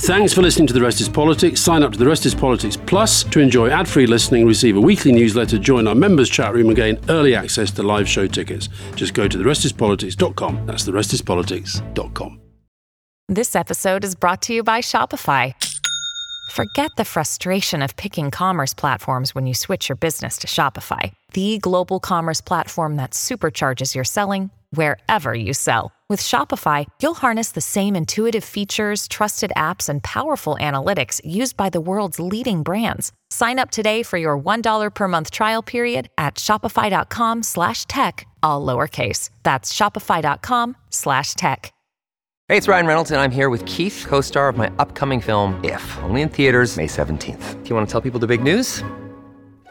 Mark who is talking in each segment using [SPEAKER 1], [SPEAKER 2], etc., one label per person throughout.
[SPEAKER 1] Thanks for listening to The Rest is Politics. Sign up to The Rest is Politics Plus to enjoy ad free listening, receive a weekly newsletter, join our members' chat room, and gain early access to live show tickets. Just go to TheRestisPolitics.com. That's TheRestisPolitics.com.
[SPEAKER 2] This episode is brought to you by Shopify. Forget the frustration of picking commerce platforms when you switch your business to Shopify, the global commerce platform that supercharges your selling wherever you sell. With Shopify, you'll harness the same intuitive features, trusted apps, and powerful analytics used by the world's leading brands. Sign up today for your $1 per month trial period at shopify.com slash tech, all lowercase. That's shopify.com slash tech.
[SPEAKER 3] Hey, it's Ryan Reynolds, and I'm here with Keith, co-star of my upcoming film, If, only in theaters May 17th. Do you want to tell people the big news?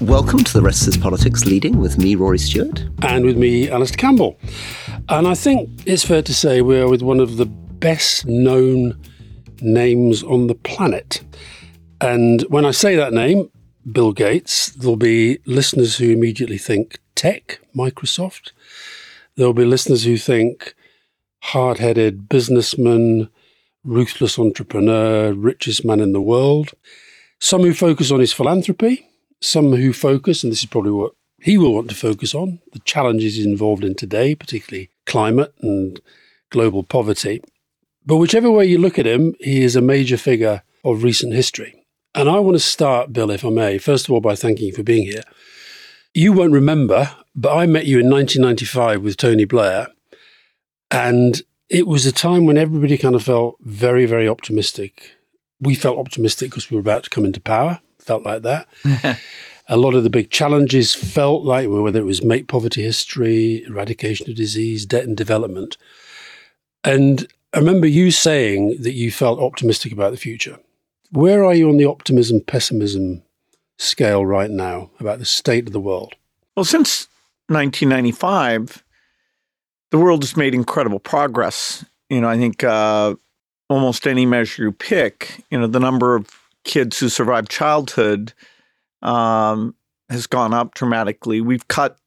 [SPEAKER 4] Welcome to the Rest is Politics Leading with me, Rory Stewart.
[SPEAKER 1] And with me, Alastair Campbell. And I think it's fair to say we're with one of the best known names on the planet. And when I say that name, Bill Gates, there'll be listeners who immediately think tech, Microsoft. There'll be listeners who think hard headed businessman, ruthless entrepreneur, richest man in the world. Some who focus on his philanthropy, some who focus, and this is probably what he will want to focus on, the challenges he's involved in today, particularly climate and global poverty. But whichever way you look at him, he is a major figure of recent history. And I want to start, Bill, if I may, first of all, by thanking you for being here. You won't remember, but I met you in 1995 with Tony Blair. And it was a time when everybody kind of felt very, very optimistic. We felt optimistic because we were about to come into power, felt like that. a lot of the big challenges felt like, whether it was make poverty history, eradication of disease, debt and development. And I remember you saying that you felt optimistic about the future. Where are you on the optimism pessimism scale right now about the state of the world?
[SPEAKER 5] Well, since 1995, the world has made incredible progress. You know, I think uh, almost any measure you pick, you know, the number of kids who survive childhood um, has gone up dramatically. We've cut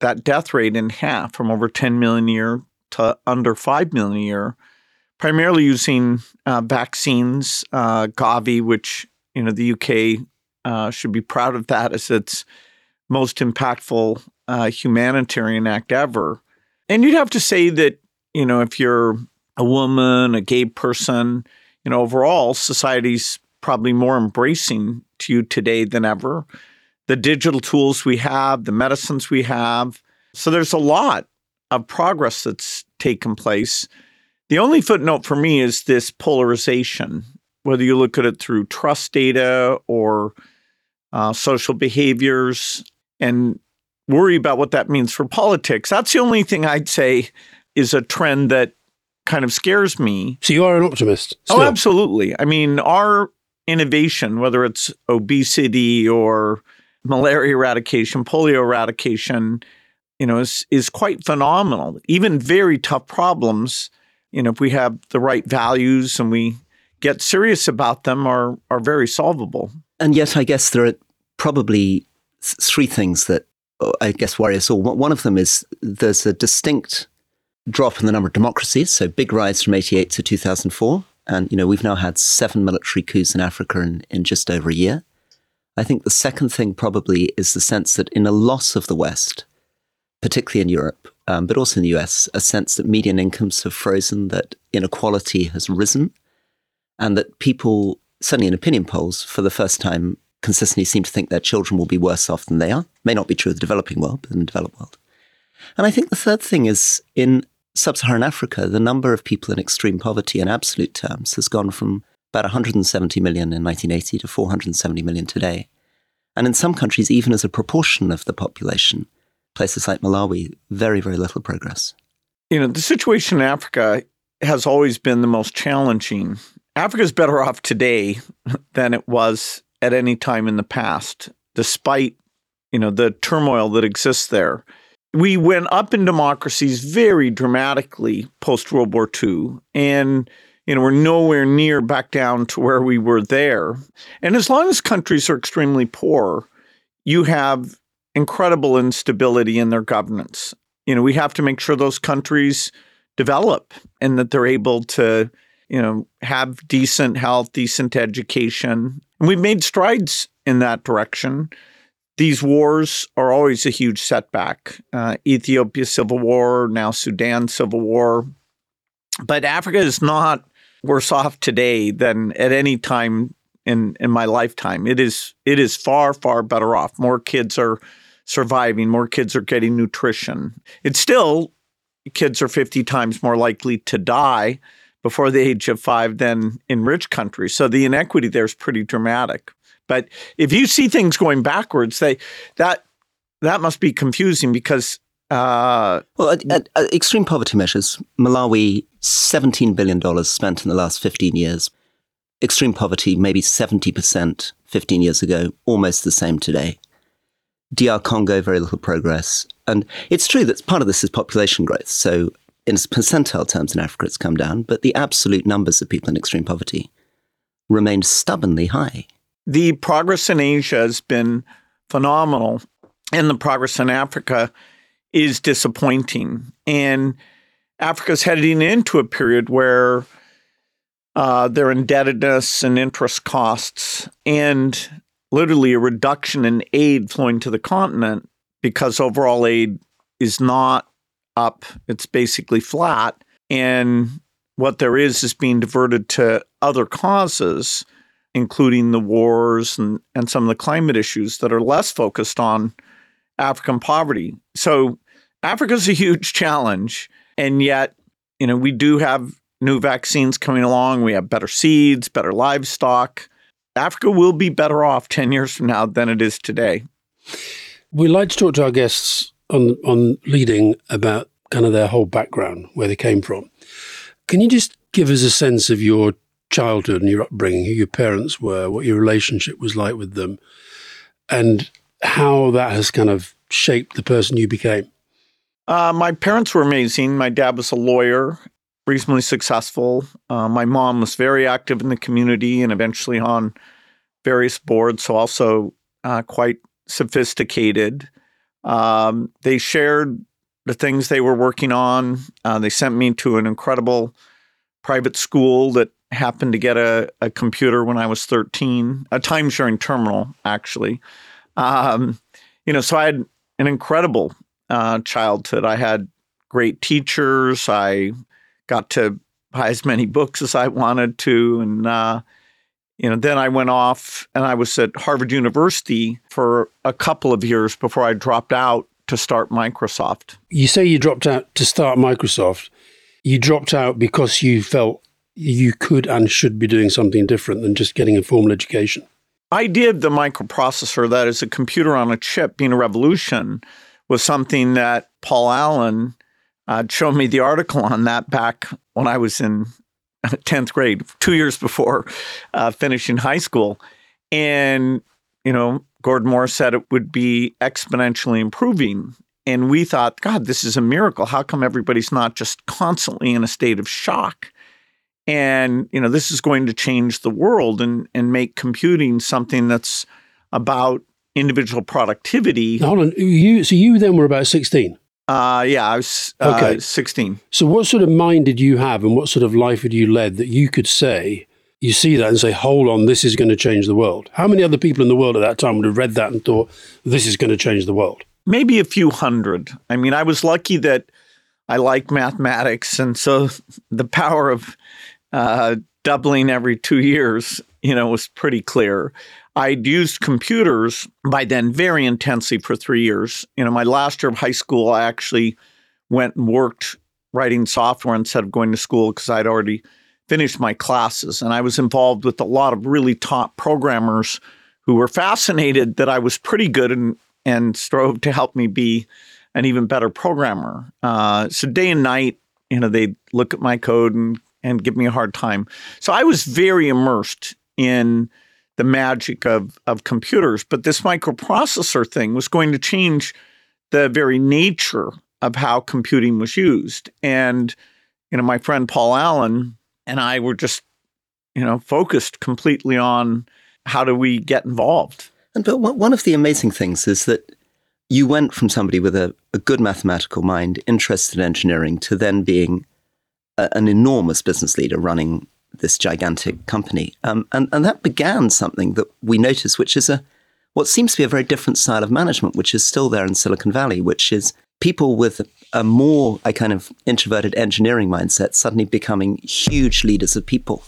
[SPEAKER 5] that death rate in half from over 10 million a year to under 5 million a year, primarily using uh, vaccines, uh, Gavi, which, you know, the UK uh, should be proud of that as its most impactful uh, humanitarian act ever. And you'd have to say that, you know, if you're a woman, a gay person, you know, overall, society's probably more embracing to you today than ever. The digital tools we have, the medicines we have. So there's a lot of progress that's taken place. The only footnote for me is this polarization, whether you look at it through trust data or uh, social behaviors and worry about what that means for politics. That's the only thing I'd say is a trend that kind of scares me.
[SPEAKER 1] So you are an optimist.
[SPEAKER 5] Oh, absolutely. I mean, our innovation, whether it's obesity or malaria eradication, polio eradication, you know, is is quite phenomenal. Even very tough problems, you know, if we have the right values and we get serious about them, are are very solvable.
[SPEAKER 4] And yet, I guess there are probably three things that I guess worry us all. One of them is there's a distinct drop in the number of democracies, so big rise from 88 to 2004. And, you know, we've now had seven military coups in Africa in, in just over a year. I think the second thing probably is the sense that in a loss of the West, particularly in Europe, um, but also in the US, a sense that median incomes have frozen, that inequality has risen, and that people certainly in opinion polls, for the first time, consistently seem to think their children will be worse off than they are. May not be true of the developing world, but in the developed world. And I think the third thing is in sub Saharan Africa, the number of people in extreme poverty in absolute terms has gone from about 170 million in 1980 to 470 million today. And in some countries, even as a proportion of the population, places like Malawi, very, very little progress.
[SPEAKER 5] You know, the situation in Africa has always been the most challenging. Africa is better off today than it was at any time in the past, despite, you know, the turmoil that exists there. We went up in democracies very dramatically post World War II. And you know, we're nowhere near back down to where we were there. And as long as countries are extremely poor, you have incredible instability in their governance. You know, we have to make sure those countries develop and that they're able to, you know, have decent health, decent education. And we've made strides in that direction. These wars are always a huge setback. Uh, Ethiopia civil war, now Sudan civil war. But Africa is not worse off today than at any time in in my lifetime. It is it is far far better off. More kids are surviving. More kids are getting nutrition. It's still kids are 50 times more likely to die before the age of 5 than in rich countries. So the inequity there is pretty dramatic. But if you see things going backwards, they that that must be confusing because uh,
[SPEAKER 4] well, at, at, at extreme poverty measures, Malawi, $17 billion spent in the last 15 years. Extreme poverty, maybe 70% 15 years ago, almost the same today. DR Congo, very little progress. And it's true that part of this is population growth. So, in percentile terms in Africa, it's come down, but the absolute numbers of people in extreme poverty remain stubbornly high.
[SPEAKER 5] The progress in Asia has been phenomenal, and the progress in Africa is disappointing. And Africa's heading into a period where uh, their indebtedness and interest costs and literally a reduction in aid flowing to the continent because overall aid is not up, it's basically flat. And what there is is being diverted to other causes, including the wars and, and some of the climate issues that are less focused on African poverty. So Africa's a huge challenge. And yet, you know, we do have new vaccines coming along. We have better seeds, better livestock. Africa will be better off 10 years from now than it is today.
[SPEAKER 1] We like to talk to our guests on, on leading about kind of their whole background, where they came from. Can you just give us a sense of your childhood and your upbringing, who your parents were, what your relationship was like with them, and how that has kind of shaped the person you became?
[SPEAKER 5] Uh, my parents were amazing. My dad was a lawyer, reasonably successful. Uh, my mom was very active in the community and eventually on various boards, so also uh, quite sophisticated. Um, they shared the things they were working on. Uh, they sent me to an incredible private school that happened to get a, a computer when I was 13, a time sharing terminal, actually. Um, you know, so I had an incredible uh, childhood. I had great teachers. I got to buy as many books as I wanted to, and uh, you know, then I went off and I was at Harvard University for a couple of years before I dropped out to start Microsoft.
[SPEAKER 1] You say you dropped out to start Microsoft. You dropped out because you felt you could and should be doing something different than just getting a formal education.
[SPEAKER 5] I did the microprocessor, that is a computer on a chip, being a revolution was something that Paul Allen uh, showed me the article on that back when I was in 10th grade, two years before uh, finishing high school. And, you know, Gordon Moore said it would be exponentially improving. And we thought, God, this is a miracle. How come everybody's not just constantly in a state of shock? And, you know, this is going to change the world and, and make computing something that's about individual productivity.
[SPEAKER 1] Hold on, you so you then were about sixteen.
[SPEAKER 5] Uh, yeah, I was uh, okay. 16.
[SPEAKER 1] So, what sort of mind did you have, and what sort of life had you led that you could say, you see that and say, hold on, this is going to change the world? How many other people in the world at that time would have read that and thought, this is going to change the world?
[SPEAKER 5] Maybe a few hundred. I mean, I was lucky that I like mathematics. And so the power of uh, doubling every two years you know, was pretty clear. I'd used computers by then very intensely for three years. You know, my last year of high school, I actually went and worked writing software instead of going to school because I'd already finished my classes. And I was involved with a lot of really top programmers who were fascinated that I was pretty good and, and strove to help me be an even better programmer. Uh, so day and night, you know, they'd look at my code and, and give me a hard time. So I was very immersed in the magic of, of computers. But this microprocessor thing was going to change the very nature of how computing was used. And, you know, my friend Paul Allen and I were just, you know, focused completely on how do we get involved.
[SPEAKER 4] And but one of the amazing things is that you went from somebody with a, a good mathematical mind, interested in engineering, to then being a, an enormous business leader running this gigantic company. Um, and, and that began something that we noticed, which is a what seems to be a very different style of management, which is still there in Silicon Valley, which is people with a more a kind of introverted engineering mindset suddenly becoming huge leaders of people.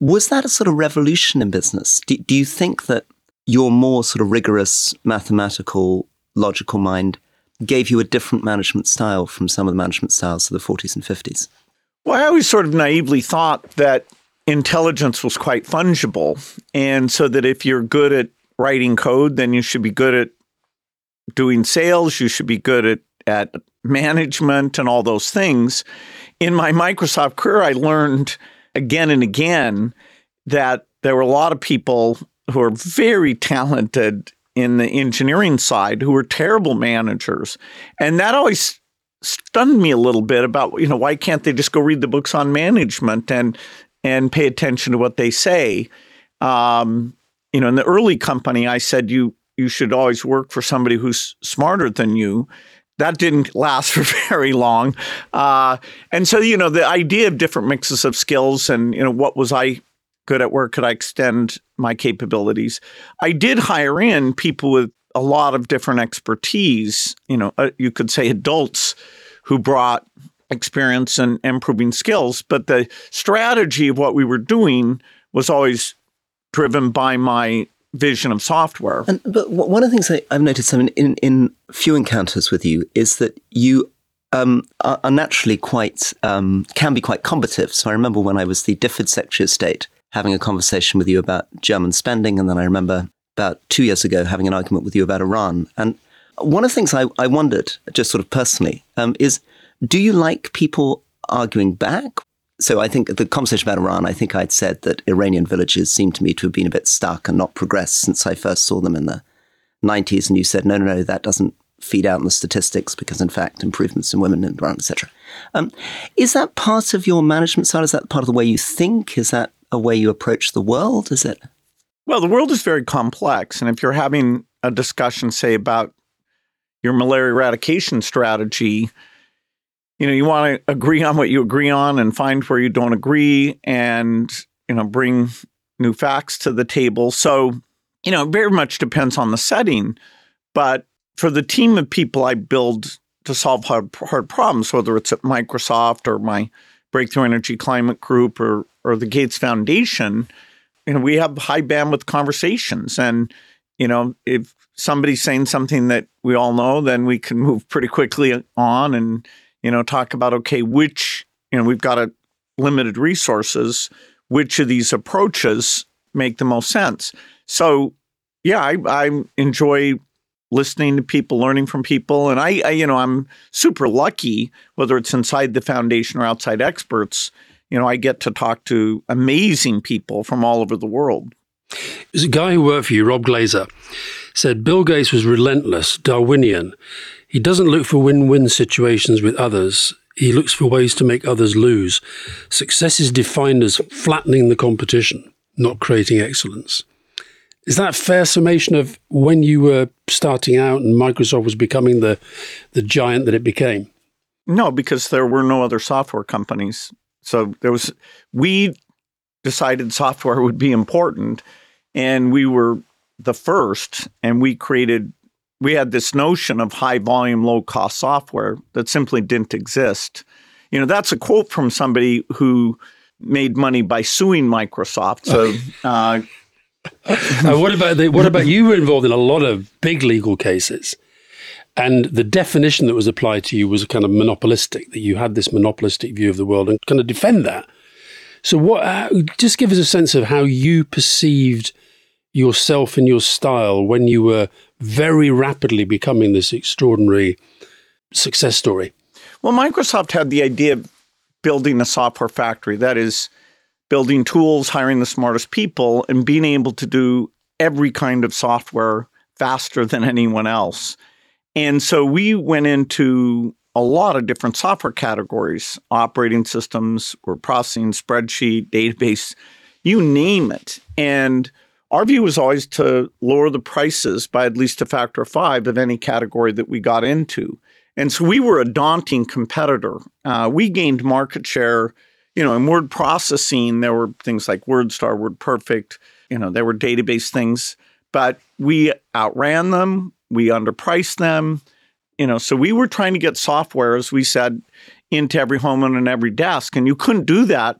[SPEAKER 4] Was that a sort of revolution in business? Do, do you think that your more sort of rigorous mathematical, logical mind gave you a different management style from some of the management styles of the 40s and 50s?
[SPEAKER 5] Well, I always sort of naively thought that intelligence was quite fungible. And so that if you're good at writing code, then you should be good at doing sales, you should be good at, at management and all those things. In my Microsoft career, I learned again and again that there were a lot of people who are very talented in the engineering side who were terrible managers. And that always stunned me a little bit about you know why can't they just go read the books on management and and pay attention to what they say? Um, you know in the early company i said you you should always work for somebody who's smarter than you. That didn't last for very long. Uh, and so you know the idea of different mixes of skills and you know what was i good at where could i extend my capabilities? I did hire in people with a lot of different expertise, you know, uh, you could say adults who brought experience and improving skills. But the strategy of what we were doing was always driven by my vision of software.
[SPEAKER 4] And but one of the things I, have noticed in, in, in few encounters with you is that you um, are, are, naturally quite um, can be quite combative. So I remember when I was the DFID Secretary of State having a conversation with you about German spending, and then I remember about two years ago having an argument with you about Iran. And one of the things I, I wondered, just sort of personally, um, is do you like people arguing back? So I think the conversation about Iran, I think I'd said that Iranian villages seem to me to have been a bit stuck and not progressed since I first saw them in the 90s. And you said, no, no, no, that doesn't feed out in the statistics because, in fact, improvements in women and Iran, etc. Um, is that part of your management style? Is that part of the way you think? Is that a way you approach the world? Is it?
[SPEAKER 5] Well, the world is very complex. And if you're having a discussion, say, about your malaria eradication strategy, you know, you want to agree on what you agree on and find where you don't agree and, you know, bring new facts to the table. So, you know, it very much depends on the setting. But for the team of people I build to solve hard, hard problems, whether it's at Microsoft or my Breakthrough Energy Climate Group or, or the Gates Foundation, know, we have high bandwidth conversations. And, you know, if somebody's saying something that we all know, then we can move pretty quickly on and, you know, talk about, okay, which, you know, we've got a limited resources, which of these approaches make the most sense. So, yeah, I, I enjoy listening to people, learning from people. And I, I, you know, I'm super lucky, whether it's inside the foundation or outside experts, you know, I get to talk to amazing people from all over the world.
[SPEAKER 1] There's a guy who worked for you, Rob Glaser, said Bill Gates was relentless, Darwinian. He doesn't look for win win situations with others. He looks for ways to make others lose. Success is defined as flattening the competition, not creating excellence. Is that a fair summation of when you were starting out and Microsoft was becoming the, the giant that it became?
[SPEAKER 5] No, because there were no other software companies so there was we decided software would be important and we were the first and we created we had this notion of high volume low cost software that simply didn't exist. You know, that's a quote from somebody who made money by suing Microsoft. So, uh,
[SPEAKER 1] what about the, what about you were involved in a lot of big legal cases, and the definition that was applied to you was kind of monopolistic. That you had this monopolistic view of the world and kind of defend that. So, what? Uh, just give us a sense of how you perceived yourself and your style when you were very rapidly becoming this extraordinary success story.
[SPEAKER 5] Well, Microsoft had the idea of building a software factory. That is, building tools, hiring the smartest people, and being able to do every kind of software faster than anyone else. And so we went into a lot of different software categories operating systems, word processing, spreadsheet, database, you name it. And our view was always to lower the prices by at least a factor of five of any category that we got into. And so we were a daunting competitor. Uh, we gained market share you know, in word processing, there were things like WordStar, WordPerfect, you know, there were database things, but we outran them, we underpriced them, you know, so we were trying to get software, as we said, into every home and on every desk. And you couldn't do that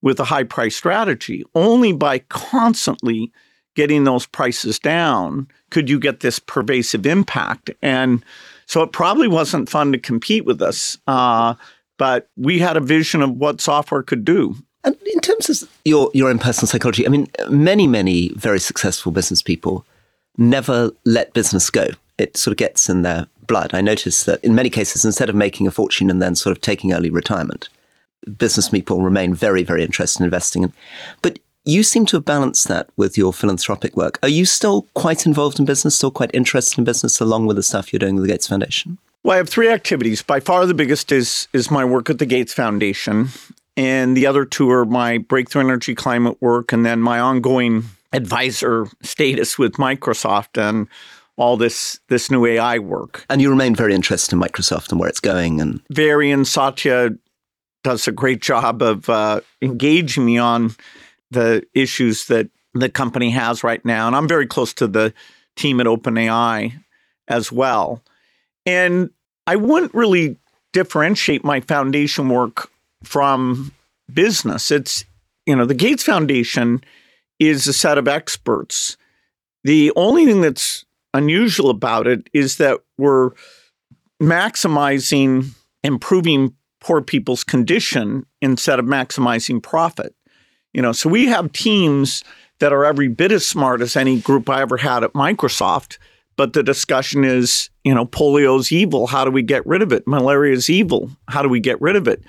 [SPEAKER 5] with a high price strategy. Only by constantly getting those prices down could you get this pervasive impact. And so it probably wasn't fun to compete with us. Uh, but we had a vision of what software could do.
[SPEAKER 4] And in terms of your, your own personal psychology, I mean, many, many very successful business people never let business go. It sort of gets in their blood. I notice that in many cases, instead of making a fortune and then sort of taking early retirement, business people remain very, very interested in investing. But you seem to have balanced that with your philanthropic work. Are you still quite involved in business, still quite interested in business along with the stuff you're doing with the Gates Foundation?
[SPEAKER 5] Well, I have three activities. By far, the biggest is is my work at the Gates Foundation, and the other two are my breakthrough energy climate work, and then my ongoing advisor status with Microsoft and all this this new AI work.
[SPEAKER 4] And you remain very interested in Microsoft and where it's going, and
[SPEAKER 5] very. And Satya does a great job of uh, engaging me on the issues that the company has right now, and I'm very close to the team at OpenAI as well. And I wouldn't really differentiate my foundation work from business. It's, you know, the Gates Foundation is a set of experts. The only thing that's unusual about it is that we're maximizing improving poor people's condition instead of maximizing profit. You know, so we have teams that are every bit as smart as any group I ever had at Microsoft but the discussion is, you know, polio's evil. How do we get rid of it? Malaria is evil. How do we get rid of it?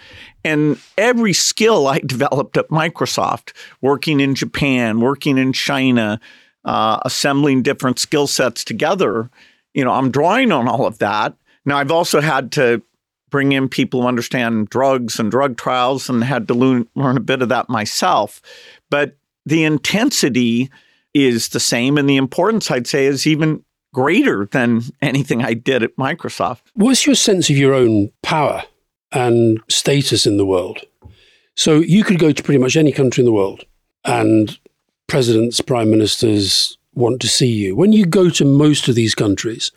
[SPEAKER 5] And every skill I developed at Microsoft, working in Japan, working in China, uh, assembling different skill sets together, you know, I'm drawing on all of that. Now, I've also had to bring in people who understand drugs and drug trials and had to learn, learn a bit of that myself. But the intensity is the same. And the importance, I'd say, is even greater than anything I did at Microsoft.
[SPEAKER 1] What's your sense of your own power and status in the world? So you could go to pretty much any country in the world and presidents, prime ministers want to see you. When you go to most of these countries,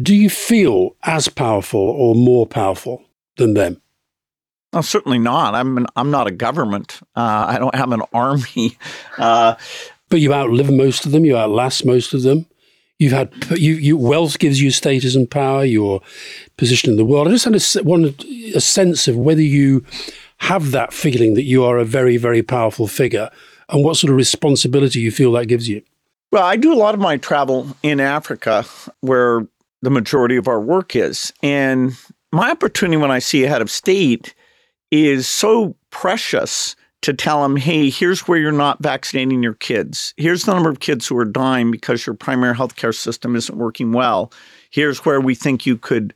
[SPEAKER 1] do you feel as powerful or more powerful than them?
[SPEAKER 5] Oh, certainly not. I'm an, I'm not a government. Uh, I don't have an army. Uh,
[SPEAKER 1] but you outlive most of them. You outlast most of them. You've had you, you, wealth gives you status and power. Your position in the world. I just had a, wanted a sense of whether you have that feeling that you are a very very powerful figure, and what sort of responsibility you feel that gives you.
[SPEAKER 5] Well, I do a lot of my travel in Africa, where the majority of our work is, and my opportunity when I see a head of state is so precious to tell them, hey, here's where you're not vaccinating your kids. Here's the number of kids who are dying because your primary healthcare system isn't working well. Here's where we think you could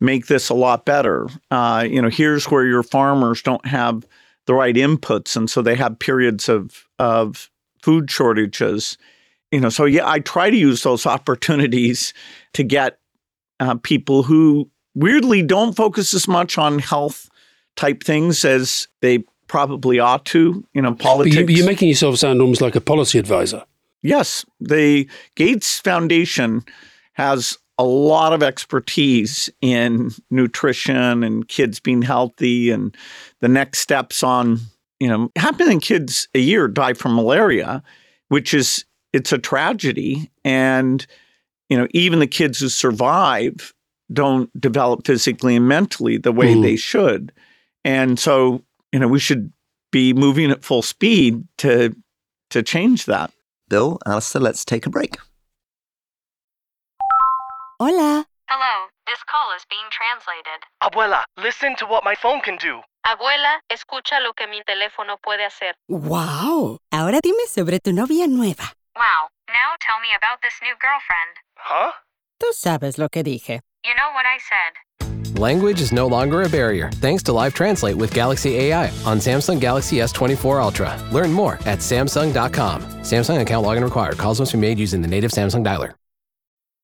[SPEAKER 5] make this a lot better. Uh, you know, here's where your farmers don't have the right inputs, and so they have periods of of food shortages. You know, so yeah, I try to use those opportunities to get uh, people who weirdly don't focus as much on health type things as they probably ought to. You know, politics.
[SPEAKER 1] You, are making yourself sound almost like a policy advisor.
[SPEAKER 5] Yes, the Gates Foundation has a lot of expertise in nutrition and kids being healthy and the next steps on you know, half million kids a year die from malaria, which is it's a tragedy. And, you know, even the kids who survive don't develop physically and mentally the way
[SPEAKER 1] Mm.
[SPEAKER 5] they should. And so, you know, we should be moving at full speed to to change that.
[SPEAKER 4] Bill, Alastair, let's take a break.
[SPEAKER 6] Hola.
[SPEAKER 7] Hello, this call is being translated.
[SPEAKER 8] Abuela, listen to what my phone can do.
[SPEAKER 7] Abuela, escucha lo que mi teléfono puede hacer.
[SPEAKER 6] ¡Wow! Ahora dime sobre tu novia nueva.
[SPEAKER 7] Wow, now tell me about this new girlfriend.
[SPEAKER 8] Huh?
[SPEAKER 6] Tú sabes lo que dije.
[SPEAKER 7] You know what I said.
[SPEAKER 9] Language is no longer a barrier thanks to Live Translate with Galaxy AI on Samsung Galaxy S24 Ultra. Learn more at Samsung.com. Samsung account login required. Calls must be made using the native Samsung dialer.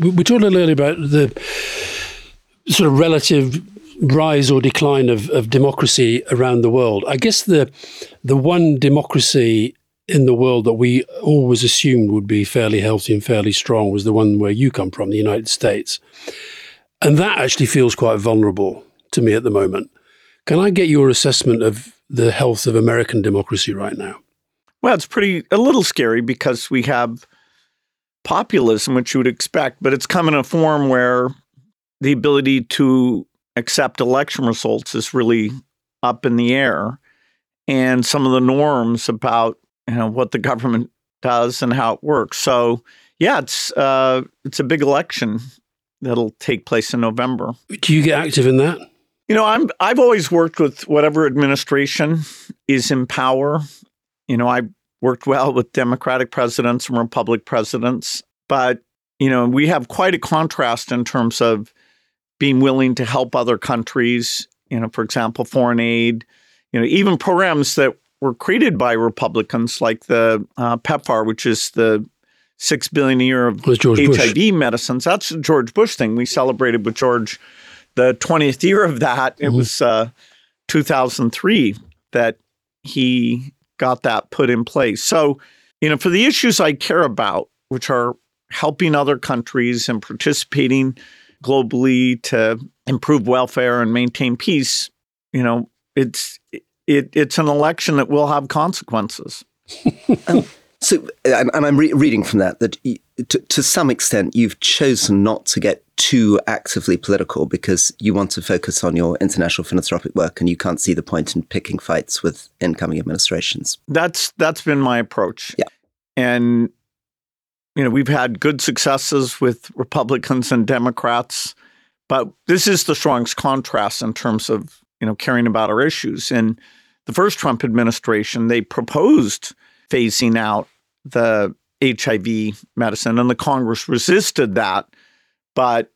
[SPEAKER 1] We, talked a little earlier about the sort of relative rise or decline of, of democracy around the world. I guess the the one democracy in the world that we always assumed would be fairly healthy and fairly strong was the one where you come from, the United States. And that actually feels quite vulnerable to me at the moment. Can I get your assessment of the health of American democracy right now?
[SPEAKER 5] Well, it's pretty a little scary because we have populism, which you would expect, but it's come in a form where the ability to accept election results is really up in the air. And some of the norms about you know what the government does and how it works. So yeah, it's uh, it's a big election that'll take place in November.
[SPEAKER 1] Do you get active in that?
[SPEAKER 5] You know, I'm I've always worked with whatever administration is in power. You know, I worked well with Democratic presidents and Republican presidents, but you know, we have quite a contrast in terms of being willing to help other countries, you know, for example, foreign aid, you know, even programs that were created by Republicans like the uh, PEPFAR, which is the six billion a year of
[SPEAKER 1] George Bush.
[SPEAKER 5] HIV medicines. That's the George Bush thing. We celebrated with George the 20th year of that. It was uh, 2003 that he got that put in place. So, you know, for the issues I care about, which are helping other countries and participating globally to improve welfare and maintain peace, you know, it's it, it's an election that will have consequences.
[SPEAKER 4] So, and, and I'm re- reading from that that to, to some extent you've chosen not to get too actively political because you want to focus on your international philanthropic work and you can't see the point in picking fights with incoming administrations.
[SPEAKER 5] That's that's been my approach.
[SPEAKER 4] Yeah.
[SPEAKER 5] And you know, we've had good successes with Republicans and Democrats, but this is the strongest contrast in terms of, you know, caring about our issues. In the first Trump administration, they proposed phasing out the HIV medicine and the Congress resisted that. But,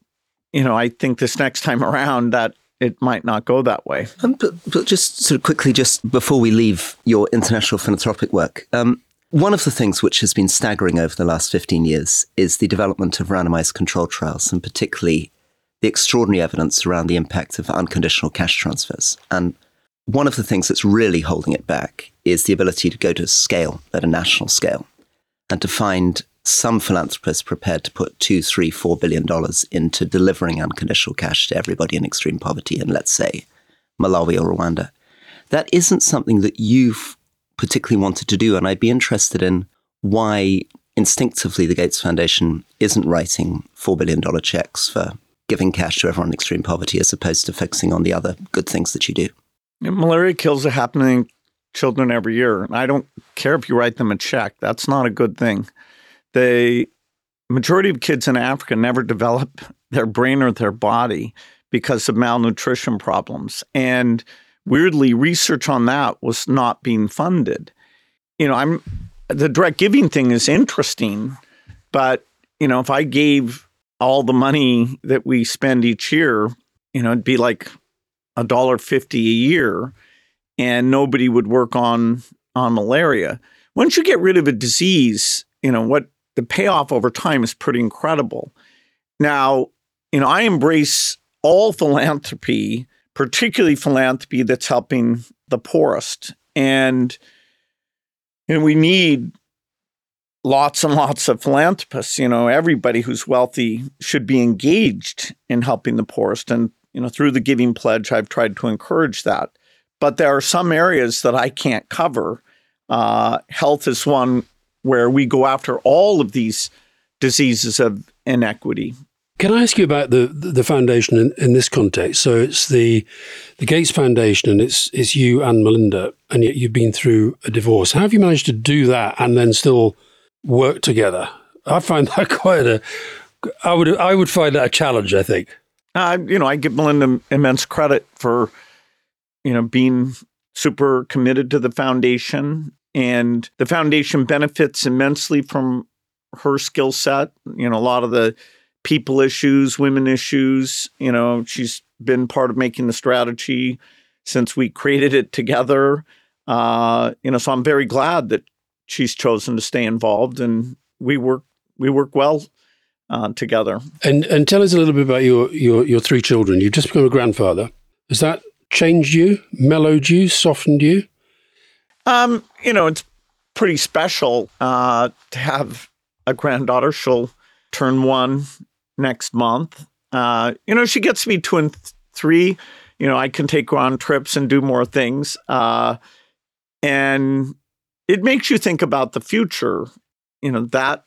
[SPEAKER 5] you know, I think this next time around that it might not go that way.
[SPEAKER 4] Um, but, but just sort of quickly, just before we leave your international philanthropic work, um, one of the things which has been staggering over the last 15 years is the development of randomized control trials, and particularly the extraordinary evidence around the impact of unconditional cash transfers. And one of the things that's really holding it back is the ability to go to scale at a national scale and to find some philanthropists prepared to put two, three, four billion dollars into delivering unconditional cash to everybody in extreme poverty in, let's say, Malawi or Rwanda. That isn't something that you've particularly wanted to do. And I'd be interested in why instinctively the Gates Foundation isn't writing $4 billion checks for giving cash to everyone in extreme poverty as opposed to focusing on the other good things that you do.
[SPEAKER 5] Malaria kills a happening children every year. And I don't care if you write them a check. That's not a good thing. The majority of kids in Africa never develop their brain or their body because of malnutrition problems. And weirdly, research on that was not being funded. You know, I'm the direct giving thing is interesting, but you know, if I gave all the money that we spend each year, you know, it'd be like a dollar fifty a year, and nobody would work on on malaria. Once you get rid of a disease, you know what the payoff over time is pretty incredible. Now, you know, I embrace all philanthropy, particularly philanthropy that's helping the poorest. And and we need lots and lots of philanthropists. You know, everybody who's wealthy should be engaged in helping the poorest. And, you know, through the Giving Pledge, I've tried to encourage that. But there are some areas that I can't cover. Uh, health is one where we go after all of these diseases of inequity.
[SPEAKER 1] Can I ask you about the the foundation in, in this context? So it's the the Gates Foundation, and it's it's you and Melinda, and yet you've been through a divorce. How have you managed to do that and then still work together? I find that quite a. I would I would find that a challenge. I think.
[SPEAKER 5] Uh, you know, I give Melinda immense credit for, you know, being super committed to the foundation, and the foundation benefits immensely from her skill set. You know, a lot of the people issues, women issues. You know, she's been part of making the strategy since we created it together. Uh, you know, so I'm very glad that she's chosen to stay involved, and we work we work well uh, together.
[SPEAKER 1] And and tell us a little bit about your your your three children. You've just become a grandfather. Is that changed you, mellowed you, softened you?
[SPEAKER 5] Um, you know, it's pretty special uh, to have a granddaughter. She'll turn one next month. Uh, you know, she gets to be two and th- three. You know, I can take her on trips and do more things. Uh, and it makes you think about the future. You know, that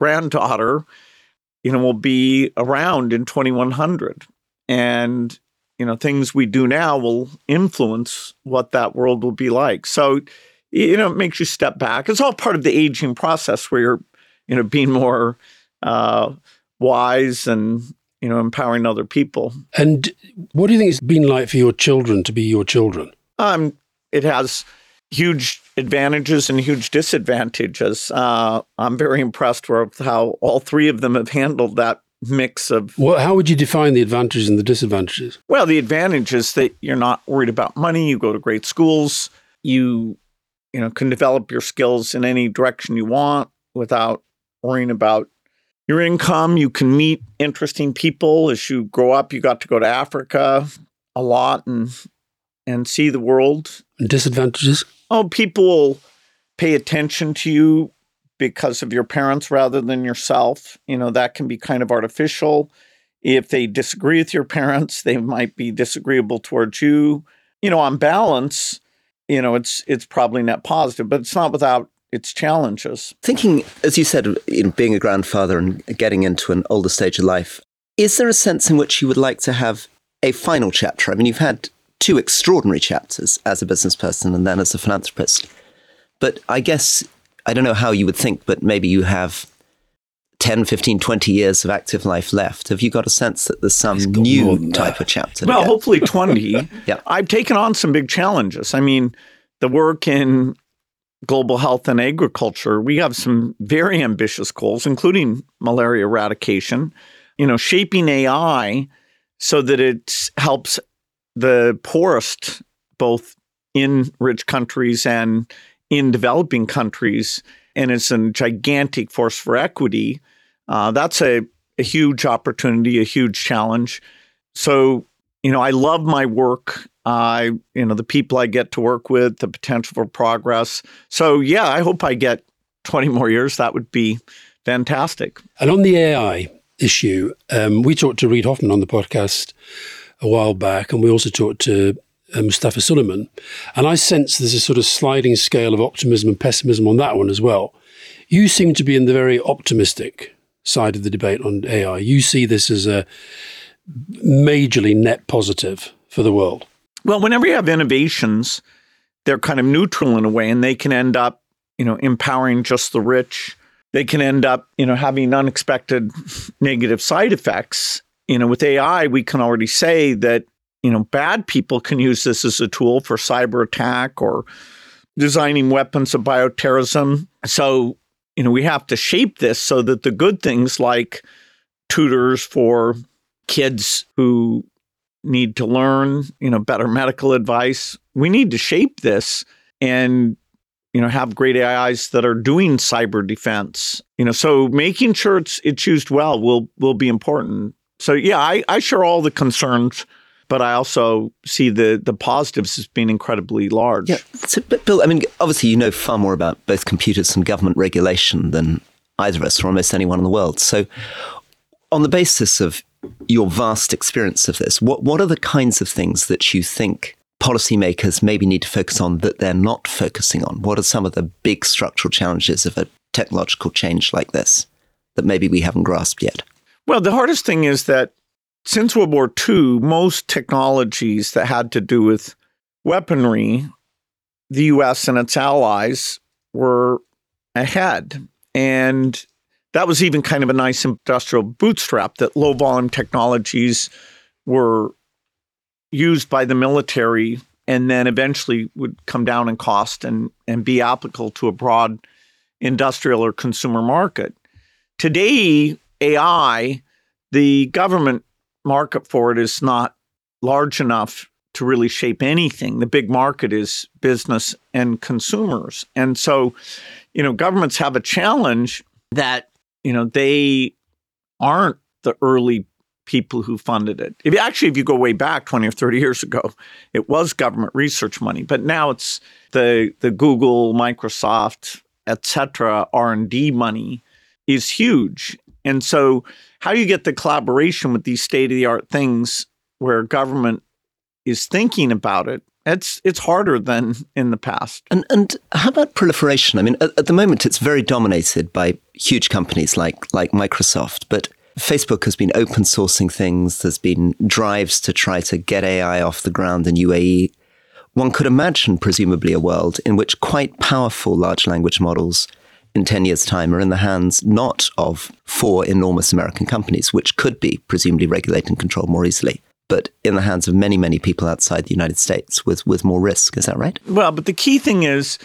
[SPEAKER 5] granddaughter, you know, will be around in 2100. And, you know, things we do now will influence what that world will be like. So, you know, it makes you step back. It's all part of the aging process where you're, you know, being more uh, wise and you know empowering other people.
[SPEAKER 1] And what do you think it's been like for your children to be your children?
[SPEAKER 5] Um, it has huge advantages and huge disadvantages. Uh, I'm very impressed with how all three of them have handled that mix of.
[SPEAKER 1] Well, how would you define the advantages and the disadvantages?
[SPEAKER 5] Well, the advantage is that you're not worried about money. You go to great schools. You, you know, can develop your skills in any direction you want without worrying about your income. You can meet interesting people as you grow up. You got to go to Africa a lot and and see the world.
[SPEAKER 1] Disadvantages?
[SPEAKER 5] Oh, people pay attention to you because of your parents rather than yourself. You know, that can be kind of artificial. If they disagree with your parents, they might be disagreeable towards you. You know, on balance, you know, it's it's probably net positive, but it's not without its challenges.
[SPEAKER 4] Thinking, as you said, know, being a grandfather and getting into an older stage of life, is there a sense in which you would like to have a final chapter? I mean, you've had two extraordinary chapters as a business person and then as a philanthropist. But I guess, I don't know how you would think, but maybe you have 10, 15, 20 years of active life left. Have you got a sense that there's some new type of chapter?
[SPEAKER 5] Well, hopefully 20.
[SPEAKER 4] yeah.
[SPEAKER 5] I've taken on some big challenges. I mean, the work in global health and agriculture, we have some very ambitious goals, including malaria eradication. You know, shaping AI so that it helps the poorest, both in rich countries and in developing countries, and it's a gigantic force for equity. Uh, that's a, a huge opportunity, a huge challenge. So, you know, I love my work I, you know, the people I get to work with, the potential for progress. So, yeah, I hope I get 20 more years. That would be fantastic.
[SPEAKER 1] And on the AI issue, um, we talked to Reid Hoffman on the podcast a while back, and we also talked to uh, Mustafa Suleyman. And I sense there's a sort of sliding scale of optimism and pessimism on that one as well. You seem to be in the very optimistic side of the debate on AI. You see this as a majorly net positive for the world?
[SPEAKER 5] Well, whenever you have innovations, they're kind of neutral in a way, and they can end up, you know, empowering just the rich. They can end up, you know, having unexpected negative side effects. You know, with AI, we can already say that, you know, bad people can use this as a tool for cyber attack or designing weapons of bioterrorism. So, you know, we have to shape this so that the good things like tutors for kids who need to learn, you know, better medical advice. We need to shape this and you know have great AIs that are doing cyber defense. You know, so making sure it's it's used well will will be important. So yeah, I, I share all the concerns, but I also see the the positives as being incredibly large.
[SPEAKER 4] Yeah. So, but Bill, I mean, obviously you know far more about both computers and government regulation than either of us or almost anyone in the world. So on the basis of your vast experience of this, what, what are the kinds of things that you think policymakers maybe need to focus on that they're not focusing on? What are some of the big structural challenges of a technological change like this that maybe we haven't grasped yet?
[SPEAKER 5] Well, the hardest thing is that since World War II, most technologies that had to do with weaponry, the US and its allies were ahead. And that was even kind of a nice industrial bootstrap that low volume technologies were used by the military and then eventually would come down in cost and, and be applicable to a broad industrial or consumer market. Today, AI, the government market for it is not large enough to really shape anything. The big market is business and consumers. And so, you know, governments have a challenge that you know, they aren't the early people who funded it. If you, actually, if you go way back 20 or 30 years ago, it was government research money, but now it's the the Google, Microsoft, et cetera, R&D money is huge. And so how do you get the collaboration with these state-of-the-art things where government is thinking about it it's it's harder than in the past.
[SPEAKER 4] And and how about proliferation? I mean, at, at, the moment, it's very dominated by huge companies like like Microsoft, but Facebook has been open sourcing things. There's been drives to try to get AI off the ground in UAE. One could imagine, presumably, a world in which quite powerful large language models in 10 years' time are in the hands not of four enormous American companies, which could be presumably regulated and controlled more easily, but in the hands of many, many people outside the United States with, with more risk. Is that right?
[SPEAKER 5] Well, but the key thing is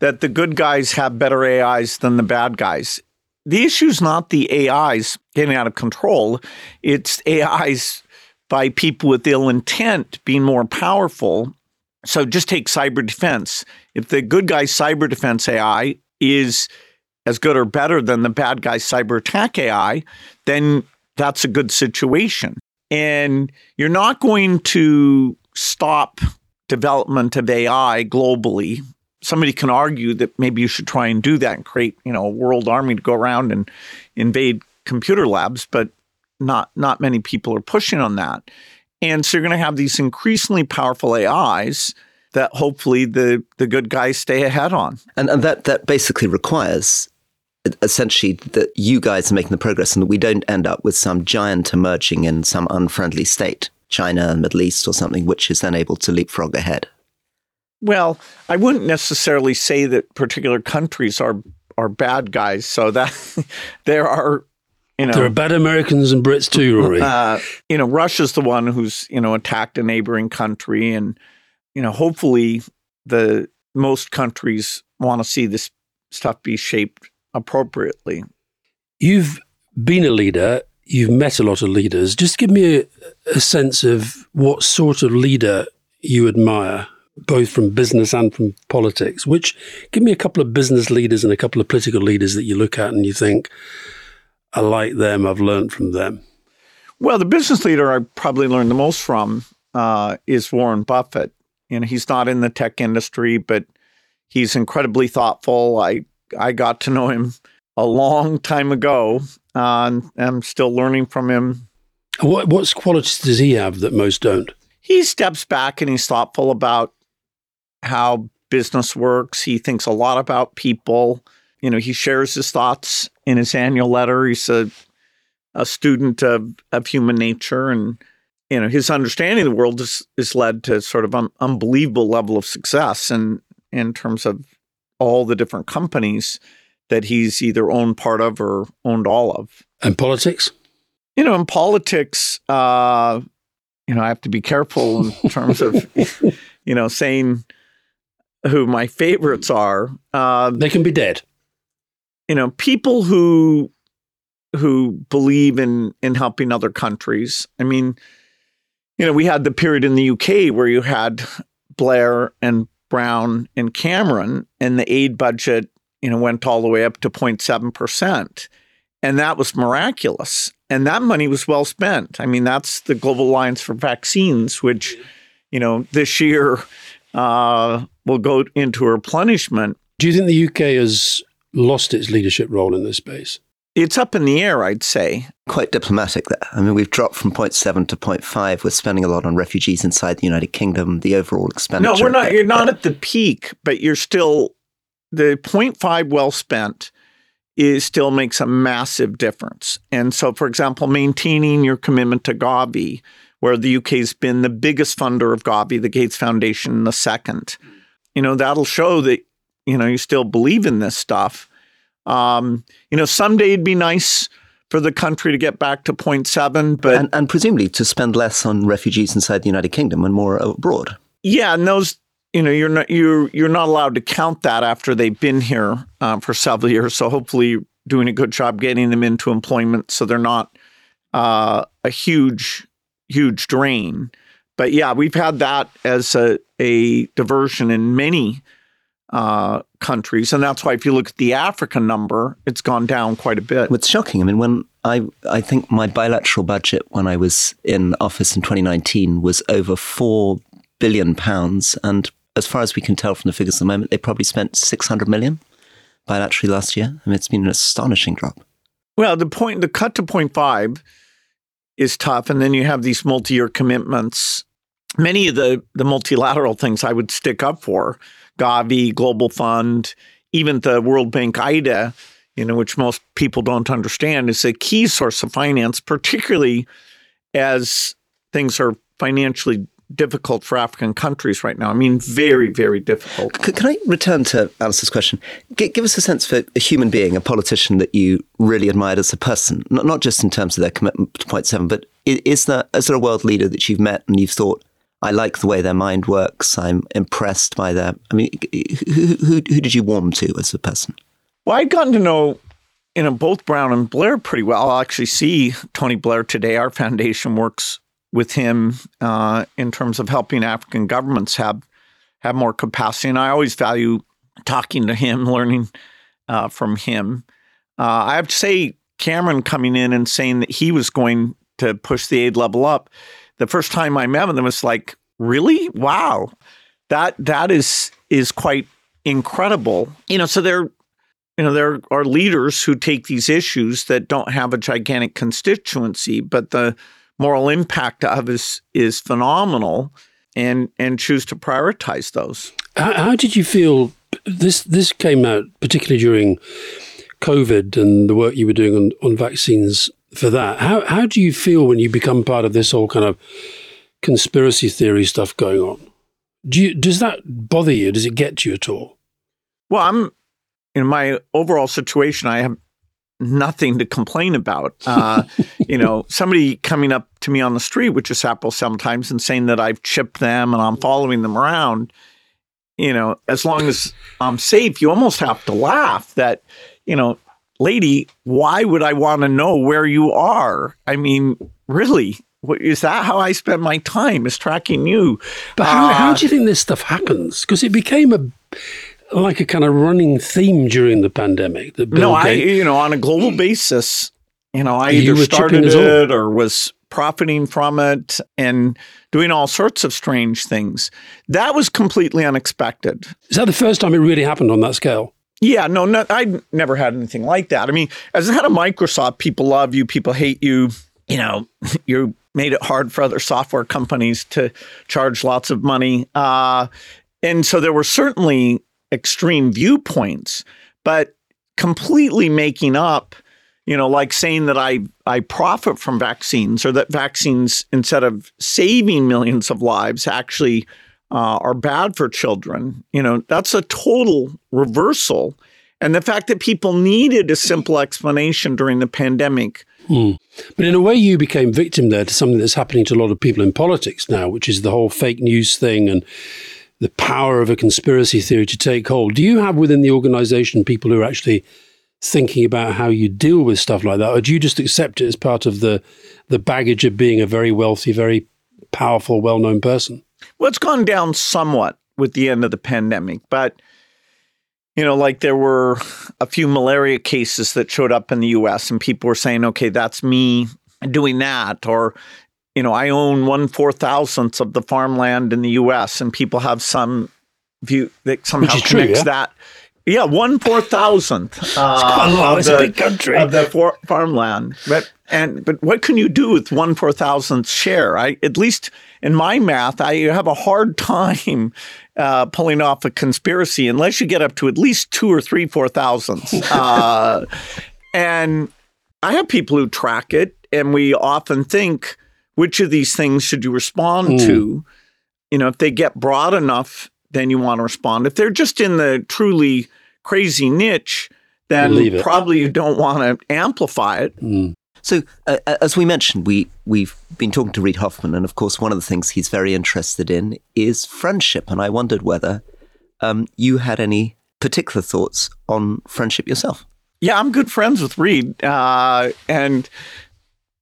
[SPEAKER 5] that the good guys have better AIs than the bad guys. The issue is not the AIs getting out of control, it's AIs by people with ill intent being more powerful. So just take cyber defense. If the good guy's cyber defense AI is as good or better than the bad guy's cyber attack AI, then that's a good situation. And you're not going to stop development of AI globally. Somebody can argue that maybe you should try and do that and create, you know, a world army to go around and invade computer labs, but not not many people are pushing on that. And so you're going to have these increasingly powerful AIs that hopefully the the good guys stay ahead on.
[SPEAKER 4] And and that that basically requires essentially that you guys are making the progress and that we don't end up with some giant emerging in some unfriendly state, China, Middle East, or something, which is then able to leapfrog ahead?
[SPEAKER 5] Well, I wouldn't necessarily say that particular countries are are bad guys. So that there are, you know,
[SPEAKER 1] there are bad Americans and Brits too, Rory. Uh,
[SPEAKER 5] you know, Russia's the one who's you know attacked a neighboring country, and you know, hopefully the most countries want to see this stuff be shaped appropriately.
[SPEAKER 1] You've been a leader, you've met a lot of leaders. Just give me a, a sense of what sort of leader you admire, both from business and from politics. Which, give me a couple of business leaders and a couple of political leaders that you look at and you think, I like them, I've learned from them.
[SPEAKER 5] Well, the business leader I probably learned the most from uh, is Warren Buffett. You know, he's not in the tech industry, but he's incredibly thoughtful. I I got to know him a long time ago. Uh, and I'm still learning from him.
[SPEAKER 1] What what qualities does he have that most don't?
[SPEAKER 5] He steps back and he's thoughtful about how business works. He thinks a lot about people. You know, he shares his thoughts in his annual letter. He's a a student of of human nature, and you know his understanding of the world is is led to sort of un, unbelievable level of success, and in terms of all the different companies that he's either owned part of or owned all of.
[SPEAKER 1] And politics?
[SPEAKER 5] You know, in politics, uh, you know, I have to be careful in terms of, you know, saying who my favorites are. Uh,
[SPEAKER 1] they can be dead.
[SPEAKER 5] You know, people who who believe in in helping other countries. I mean, you know, we had the period in the UK where you had Blair and Brown and Cameron, and the aid budget, you know, went all the way up to 0.7 percent, and that was miraculous. And that money was well spent. I mean, that's the Global Alliance for Vaccines, which, you know, this year uh, will go into replenishment.
[SPEAKER 1] Do you think the UK has lost its leadership role in this space?
[SPEAKER 5] It's up in the air, I'd say.
[SPEAKER 4] Quite diplomatic there. I mean, we've dropped from 0.7 to 0.5. We're spending a lot on refugees inside the United Kingdom. The overall expenditure.
[SPEAKER 5] No, we're not. You're not at the peak, but you're still the 0.5 well spent is still makes a massive difference. And so, for example, maintaining your commitment to Gavi, where the UK's been the biggest funder of Gavi, the Gates Foundation, the second, you know, that'll show that, you know, you still believe in this stuff. Um, you know, someday it'd be nice for the country to get back to 0.7, but.
[SPEAKER 4] And, and presumably to spend less on refugees inside the United Kingdom and more abroad.
[SPEAKER 5] Yeah, and those you know you're not you're you're not allowed to count that after they've been here uh, for several years. So hopefully, doing a good job getting them into employment so they're not uh, a huge huge drain. But yeah, we've had that as a, a diversion in many uh, countries, and that's why if you look at the African number, it's gone down quite a bit.
[SPEAKER 4] It's shocking. I mean, when I I think my bilateral budget when I was in office in 2019 was over four billion pounds, and as far as we can tell from the figures at the moment, they probably spent 600 million bilaterally last year. I mean, it's been an astonishing drop.
[SPEAKER 5] Well, the point, the cut to 0.5 is tough. And then you have these multi year commitments. Many of the, the multilateral things I would stick up for Gavi, Global Fund, even the World Bank IDA, you know, which most people don't understand, is a key source of finance, particularly as things are financially difficult for African countries right now. I mean, very, very difficult.
[SPEAKER 4] Can I return to Alice's question? G- give us a sense for a human being, a politician that you really admired as a person, not, not just in terms of their commitment to point seven, but is there, is there a world leader that you've met and you've thought, I like the way their mind works. I'm impressed by their. I mean, who, who, who did you warm to as a person?
[SPEAKER 5] Well, I'd gotten to know you know both Brown and Blair pretty well. I'll actually see Tony Blair today. Our foundation works with him uh, in terms of helping African governments have have more capacity. And I always value talking to him, learning uh, from him. Uh, I have to say, Cameron coming in and saying that he was going to push the aid level up. The first time I met him, it was like, really? Wow, that that is is quite incredible. You know, so there, you know, there are leaders who take these issues that don't have a gigantic constituency, but the moral impact of is is phenomenal and and choose to prioritize those.
[SPEAKER 1] How, how, did you feel this this came out particularly during COVID and the work you were doing on, on vaccines for that? How how do you feel when you become part of this whole kind of conspiracy theory stuff going on? Do you, does that bother you? Does it get to you at all?
[SPEAKER 5] Well, I'm in my overall situation. I have nothing to complain about. Uh, you know, somebody coming up to me on the street, which is happens sometimes, and saying that I've chipped them and I'm following them around. You know, as long as I'm safe, you almost have to laugh that, you know, lady, why would I want to know where you are? I mean, really, is that how I spend my time? Is tracking you?
[SPEAKER 1] But how, uh, how do you think this stuff happens? Because it became a like a kind of running theme during the pandemic.
[SPEAKER 5] No, Gates, I you know on a global basis, you know, I either started it or was profiting from it and doing all sorts of strange things. That was completely unexpected.
[SPEAKER 1] Is that the first time it really happened on that scale?
[SPEAKER 5] Yeah, no, no I never had anything like that. I mean, as the head of Microsoft, people love you, people hate you. You know, you made it hard for other software companies to charge lots of money. Uh, and so there were certainly extreme viewpoints, but completely making up, you know, like saying that I I profit from vaccines or that vaccines instead of saving millions of lives actually uh, are bad for children. You know, that's a total reversal. And the fact that people needed a simple explanation during the pandemic.
[SPEAKER 1] Hmm. But in a way, you became victim there to something that's happening to a lot of people in politics now, which is the whole fake news thing and the power of a conspiracy theory to take hold. Do you have within the organization people who are actually thinking about how you deal with stuff like that, or do you just accept it as part of the the baggage of being a very wealthy, very powerful, well known person?
[SPEAKER 5] Well, it's gone down somewhat with the end of the pandemic, but you know, like there were a few malaria cases that showed up in the US, and people were saying, okay, that's me doing that. Or, you know, I own one four thousandth of the farmland in the US, and people have some view that somehow connects
[SPEAKER 1] true, yeah?
[SPEAKER 5] that. Yeah, one four thousandth uh,
[SPEAKER 1] quite a lot.
[SPEAKER 5] of
[SPEAKER 1] It's
[SPEAKER 5] the,
[SPEAKER 1] a big country.
[SPEAKER 5] of the for, farmland. But and but what can you do with one four thousandth share? I at least in my math, I have a hard time uh, pulling off a conspiracy unless you get up to at least two or three four thousandths. Uh, and I have people who track it, and we often think which of these things should you respond
[SPEAKER 1] Mm.
[SPEAKER 5] to? You know, if they get broad enough, then you want to respond. If they're just in the truly crazy niche, then
[SPEAKER 1] Leave it.
[SPEAKER 5] probably you don't want to amplify it.
[SPEAKER 4] So, uh, as we mentioned, we we've been talking to Reid Hoffman, and of course, one of the things he's very interested in is friendship. And I wondered whether um, you had any particular thoughts on friendship yourself.
[SPEAKER 5] Yeah, I'm good friends with Reid, uh, and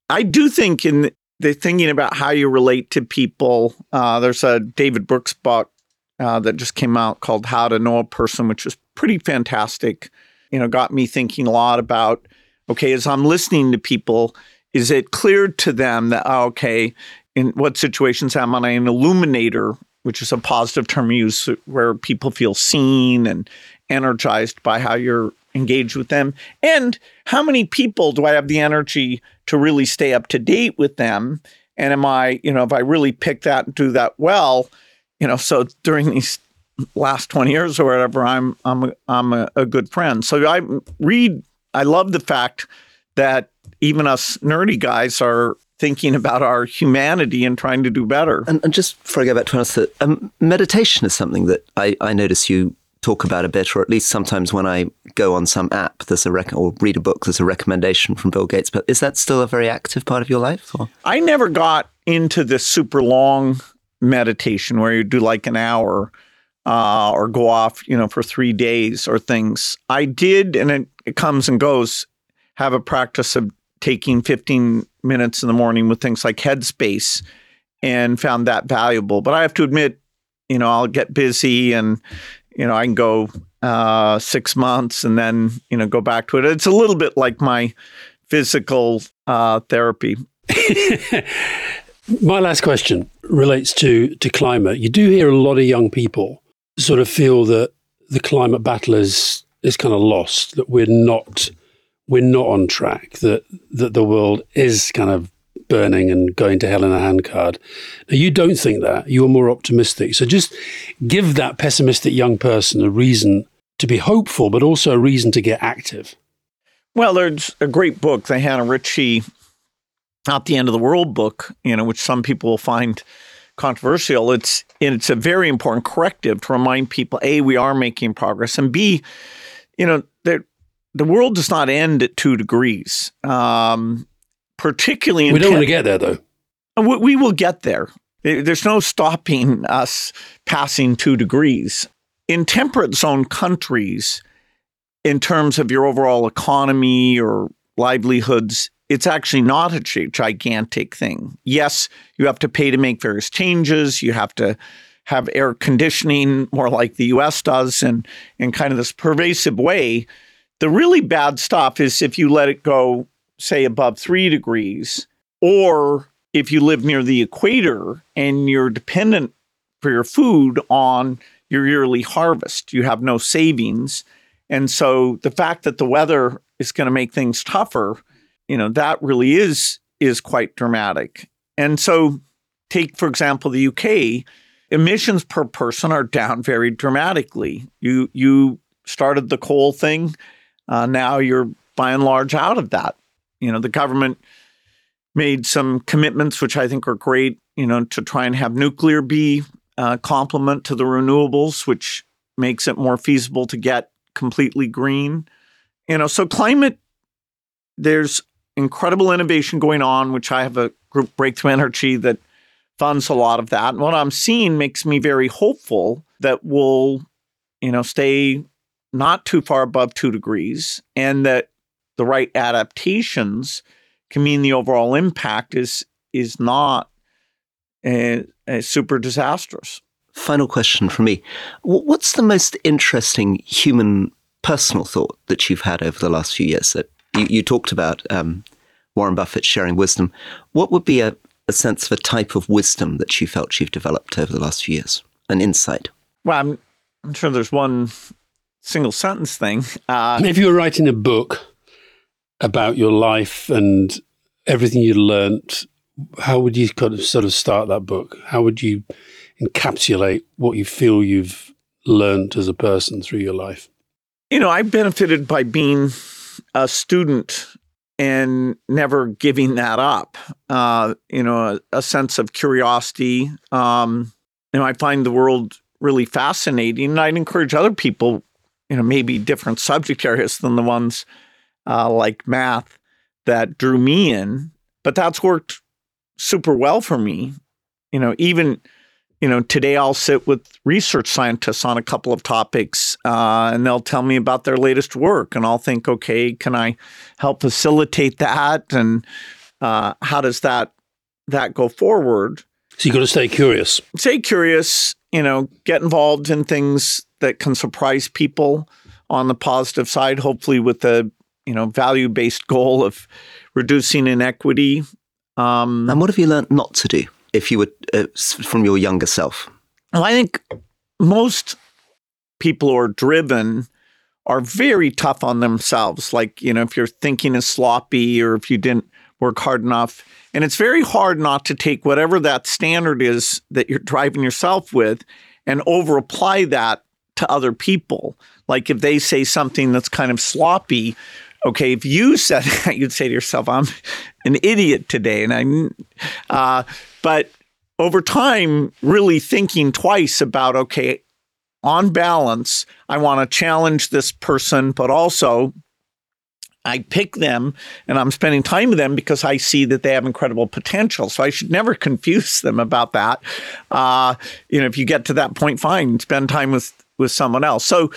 [SPEAKER 5] I do think in the thinking about how you relate to people. Uh, there's a David Brooks book uh, that just came out called "How to Know a Person," which is pretty fantastic. You know, got me thinking a lot about okay, as I'm listening to people, is it clear to them that oh, okay, in what situations am I an illuminator, which is a positive term used where people feel seen and energized by how you're engaged with them? And how many people do I have the energy to really stay up to date with them? And am I, you know, if I really pick that and do that well, you know, so during these last 20 years or whatever, I'm I'm a, I'm a, a good friend. So I read I love the fact that even us nerdy guys are thinking about our humanity and trying to do better.
[SPEAKER 4] And, and just before I go back to answer, um, meditation is something that I, I notice you talk about a bit, or at least sometimes when I go on some app, there's a rec- or read a book, there's a recommendation from Bill Gates. But is that still a very active part of your life? Or?
[SPEAKER 5] I never got into this super long meditation where you do like an hour uh, or go off, you know, for three days or things. I did, and it, it comes and goes, have a practice of taking 15 minutes in the morning with things like Headspace and found that valuable. But I have to admit, you know, I'll get busy and, you know, I can go uh, six months and then, you know, go back to it. It's a little bit like my physical uh, therapy.
[SPEAKER 1] My last question relates to to climate. You do hear a lot of young people sort of feel that the climate battle is is kind of lost. That we're not we're not on track. That that the world is kind of burning and going to hell in a handcart. Now you don't think that. You're more optimistic. So just give that pessimistic young person a reason to be hopeful, but also a reason to get active.
[SPEAKER 5] Well, there's a great book, the Hannah Ritchie Not the End of the World book, you know, which some people will find controversial. It's it's a very important corrective to remind people A, we are making progress, and B, you know, the the world does not end at two degrees. Um, particularly in
[SPEAKER 1] We don't
[SPEAKER 5] Ca-
[SPEAKER 1] want to get there though.
[SPEAKER 5] we, we will get. There- There's no stopping us passing two degrees. In temperate zone countries, in terms of your overall economy or livelihoods, it's actually not a gigantic thing. Yes, you have to pay to make various changes. You have to have air conditioning more like the US does and in kind of this pervasive way. The really bad stuff is if you let it go, say, above three degrees, or if you live near the equator and you're dependent for your food on your yearly harvest, you have no savings. And so the fact that the weather is going to make things tougher, you know, that really is is quite dramatic. And so take for example the UK, emissions per person are down very dramatically. You you started the coal thing, uh, now you're by and large out of that. You know, the government made some commitments, which I think are great, you know, to try and have nuclear be a complement to the renewables, which makes it more feasible to get completely green. You know, so climate, there's incredible innovation going on, which I have a group Breakthrough Energy that funds a lot of that. And what I'm seeing makes me very hopeful that we'll, you know, stay not too far above two degrees and that the right adaptations can mean the overall impact is is not a, a super disastrous.
[SPEAKER 4] Final question from me. What's the most interesting human personal thought that you've had over the last few years? That you, you talked about um, Warren Buffett sharing wisdom. What would be a, a sense of a type of wisdom that you felt you've developed over the last few years? An insight?
[SPEAKER 5] Well, I'm, I'm sure there's one single sentence thing.
[SPEAKER 1] Uh, if you were writing a book about your life and everything you learnt, how would you kind of sort of start that book? How would you encapsulate what you feel you've learned as a person through your life?
[SPEAKER 5] You know, I benefited by being a student and never giving that up. Uh, you know, a, a, sense of curiosity. Um, you know, I find the world really fascinating, and I'd encourage other people, you know, maybe different subject areas than the ones uh, like math that drew me in. But that's worked super well for me. You know, even you know, today I'll sit with research scientists on a couple of topics, uh, and they'll tell me about their latest work, and I'll think, okay, can I help facilitate that, and uh, how does that that go forward?
[SPEAKER 1] So you got to stay curious.
[SPEAKER 5] Stay curious. You know, get involved in things that can surprise people on the positive side. Hopefully, with the you know value based goal of reducing inequity.
[SPEAKER 4] Um, and what have you learned not to do? If you were uh, from your younger self?
[SPEAKER 5] Well, I think most people who are driven are very tough on themselves. Like, you know, if your thinking is sloppy or if you didn't work hard enough. And it's very hard not to take whatever that standard is that you're driving yourself with and over apply that to other people. Like if they say something that's kind of sloppy, okay, if you said that, you'd say to yourself, I'm an idiot today. And I, uh, but over time, really thinking twice about, okay, on balance, I want to challenge this person, but also I pick them and I'm spending time with them because I see that they have incredible potential. So I should never confuse them about that. Uh, you know, if you get to that point, fine, spend time with with someone else. So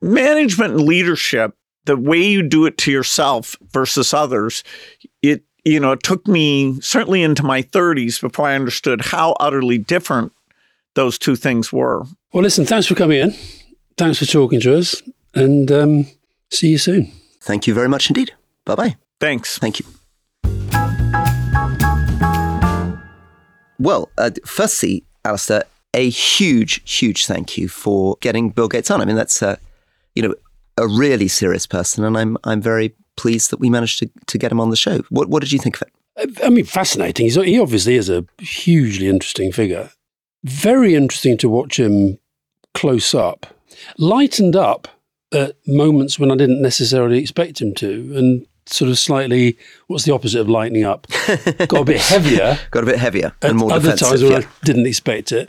[SPEAKER 5] management and leadership, the way you do it to yourself versus others, it you know, it took me certainly into my 30s before I understood how utterly different those two things were.
[SPEAKER 1] Well, listen, thanks for coming in. Thanks for talking to us. And um, see you soon.
[SPEAKER 4] Thank you very much indeed. Bye bye.
[SPEAKER 5] Thanks.
[SPEAKER 4] Thank you. Well, uh, firstly, Alastair, a huge, huge thank you for getting Bill Gates on. I mean, that's, uh, you know, a really serious person, and I'm I'm very pleased that we managed to, to get him on the show. What, what did you think of
[SPEAKER 1] it? I mean, fascinating. He's, he obviously is a hugely interesting figure. Very interesting to watch him close up. Lightened up at moments when I didn't necessarily expect him to, and sort of slightly, what's the opposite of lightening up? Got a bit heavier.
[SPEAKER 4] Got a bit heavier and more
[SPEAKER 1] other
[SPEAKER 4] defensive.
[SPEAKER 1] times when yeah. I didn't expect it.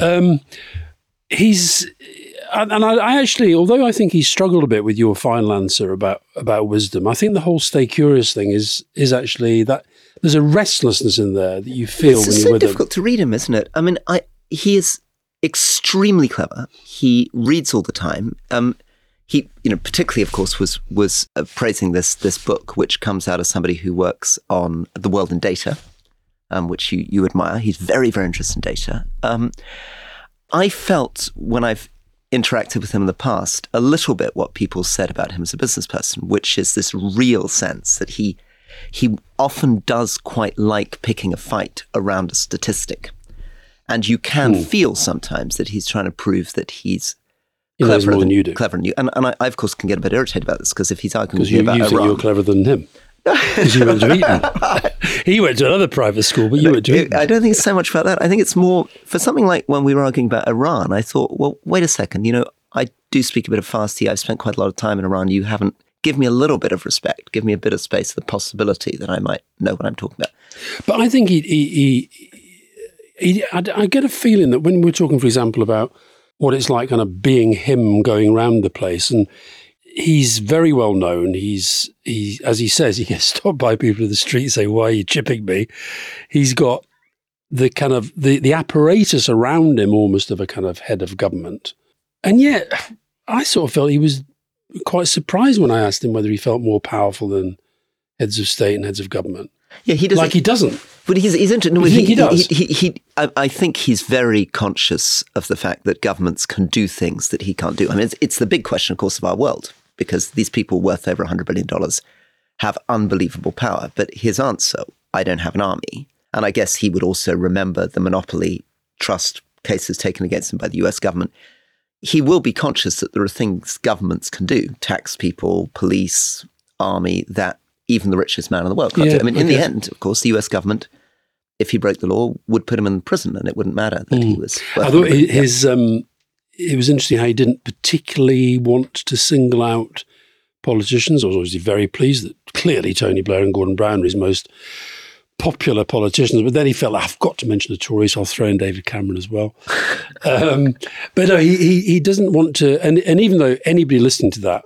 [SPEAKER 1] Um, he's and I, I, actually, although I think he struggled a bit with your final answer about about wisdom, I think the whole stay curious thing is is actually that there's a restlessness in there that you feel
[SPEAKER 4] it's
[SPEAKER 1] when
[SPEAKER 4] you're
[SPEAKER 1] so
[SPEAKER 4] with difficult to read him, isn't it? I mean, I he is extremely clever. He reads all the time. Um, he, you know, particularly, of course, was was uh, praising this this book, which comes out of somebody who works on the world in data, um, which you you admire. He's very very interested in data. Um, I felt when I've interacted with him in the past, a little bit what people said about him as a business person, which is this real sense that he he often does quite like picking a fight around a statistic. And you can mm. feel sometimes that he's trying to prove that he's
[SPEAKER 1] he cleverer than, than, you do.
[SPEAKER 4] Clever than you. And, and I, I, of course, can get a bit irritated about this because if he's arguing with
[SPEAKER 1] you,
[SPEAKER 4] about
[SPEAKER 1] you
[SPEAKER 4] think
[SPEAKER 1] you're cleverer than him. Because you went to Eton. he went to another private school, but you went to Eton.
[SPEAKER 4] I don't think it's so much about that. I think it's more for something like when we were arguing about Iran. I thought, well, wait a second. You know, I do speak a bit of Farsi. I've spent quite a lot of time in Iran. You haven't give me a little bit of respect, give me a bit of space, the possibility that I might know what I'm talking about.
[SPEAKER 1] But I think he, he, he, he I, I get a feeling that when we're talking, for example, about what it's like kind of being him going around the place and he's very well known. He's he as he says, he gets stopped by people in the street say, Why are you chipping me? He's got the kind of the, the apparatus around him almost of a kind of head of government. And yet I sort of felt he was quite surprised when I asked him whether he felt more powerful than heads of state and heads of government.
[SPEAKER 4] Yeah, he doesn't.
[SPEAKER 1] Like he doesn't.
[SPEAKER 4] But he's he's interested. No, he,
[SPEAKER 1] he does?
[SPEAKER 4] He, he, he, I, I think he's very conscious of the fact that governments can do things that he can't do. I mean, it's, it's the big question, of course, of our world because these people worth over hundred billion dollars have unbelievable power. But his answer, "I don't have an army," and I guess he would also remember the monopoly trust cases taken against him by the U.S. government. He will be conscious that there are things governments can do: tax people, police, army that even the richest man in the world can't
[SPEAKER 1] Yeah,
[SPEAKER 4] do. I mean, in the end, of course, the U.S. government, if he broke the law, would put him in prison, and it wouldn't matter that he was.
[SPEAKER 1] Hmm. I
[SPEAKER 4] worth
[SPEAKER 1] thought
[SPEAKER 4] it.
[SPEAKER 1] hi- his um, it was interesting how he didn't particularly want to single out politicians. I was obviously very pleased that clearly Tony Blair and Gordon Brown were his most popular politicians. But then he felt I've got to mention the Tories. So I'll throw in David Cameron as well. um, but no, he, he he doesn't want to. And and even though anybody listening to that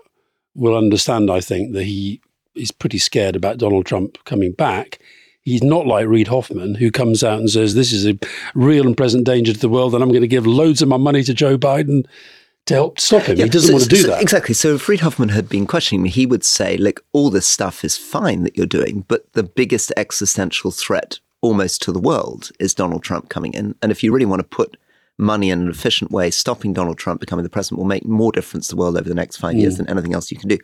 [SPEAKER 1] will understand, I think that he is pretty scared about Donald Trump coming back. He's not like Reid Hoffman, who comes out and says, This is a real and present danger to the world, and I'm going to give loads of my money to Joe Biden to help stop him.
[SPEAKER 4] Yeah,
[SPEAKER 1] he doesn't
[SPEAKER 4] so-
[SPEAKER 1] want to do
[SPEAKER 4] so-
[SPEAKER 1] that.
[SPEAKER 4] Exactly. So if Reid Hoffman had been questioning me, he would say, look, all this stuff is fine that you're doing, but the biggest existential threat almost to the world is Donald Trump coming in. And if you really want to put money in an efficient way, stopping Donald Trump becoming the president will make more difference to the world over the next five years
[SPEAKER 1] Mm.
[SPEAKER 4] than anything else you can do.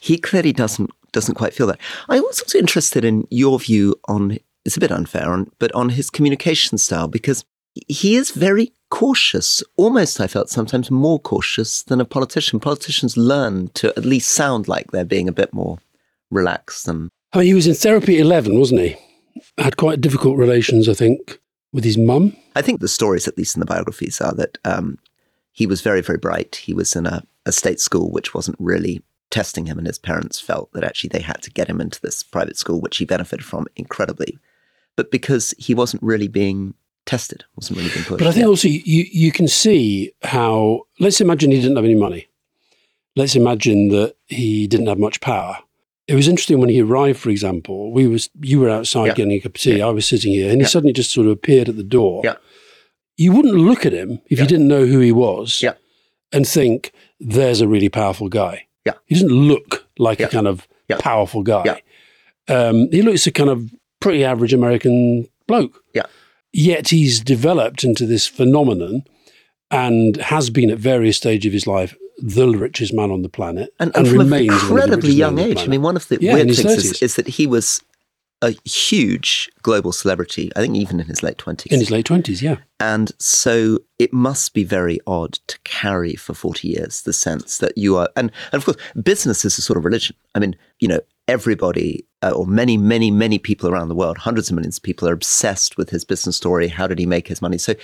[SPEAKER 4] He clearly doesn't doesn't quite feel that. I was also interested in your view on it's a bit unfair on but on his communication style because he is very cautious. Almost, I felt sometimes more cautious than a politician. Politicians learn to at least sound like they're being a bit more relaxed and
[SPEAKER 1] I mean, he was in therapy at 11, wasn't he? Had quite difficult relations, I think, with his mum.
[SPEAKER 4] I think the stories, at least in the biographies, are that um, he was very, very bright. He was in a, a state school which wasn't really testing him, and his parents felt that actually they had to get him into this private school, which he benefited from incredibly. But because he wasn't really being tested, wasn't really being pushed.
[SPEAKER 1] But I think
[SPEAKER 4] Yeah.
[SPEAKER 1] also you, you can see how, let's imagine he didn't have any money. Let's imagine that he didn't have much power. It was interesting when he arrived, for example, we was you were outside
[SPEAKER 4] Yeah.
[SPEAKER 1] getting a cup of tea, I was sitting here, and he
[SPEAKER 4] Yeah.
[SPEAKER 1] suddenly just sort of appeared at the door.
[SPEAKER 4] Yeah.
[SPEAKER 1] You wouldn't look at him if you didn't know who he was
[SPEAKER 4] Yeah.
[SPEAKER 1] and think, there's a really powerful guy.
[SPEAKER 4] Yeah.
[SPEAKER 1] He doesn't look like
[SPEAKER 4] Yeah.
[SPEAKER 1] a kind of
[SPEAKER 4] Yeah.
[SPEAKER 1] powerful guy.
[SPEAKER 4] Yeah.
[SPEAKER 1] Um, he looks a kind of pretty average American bloke.
[SPEAKER 4] Yeah.
[SPEAKER 1] Yet he's developed into this phenomenon and has been at various stages of his life the richest man on the planet
[SPEAKER 4] and, and, from an incredibly young age. I mean, one of the
[SPEAKER 1] Yeah,
[SPEAKER 4] weird things is, is that he was a huge global celebrity. I think even in his late twenties.
[SPEAKER 1] in his late twenties, yeah.
[SPEAKER 4] And so it must be very odd to carry for 40 years the sense that you are, and, and of course, business is a sort of religion. I mean, you know, everybody, uh, or many, many, many people around the world, hundreds of millions of people are obsessed with his business story. How did he make his money? So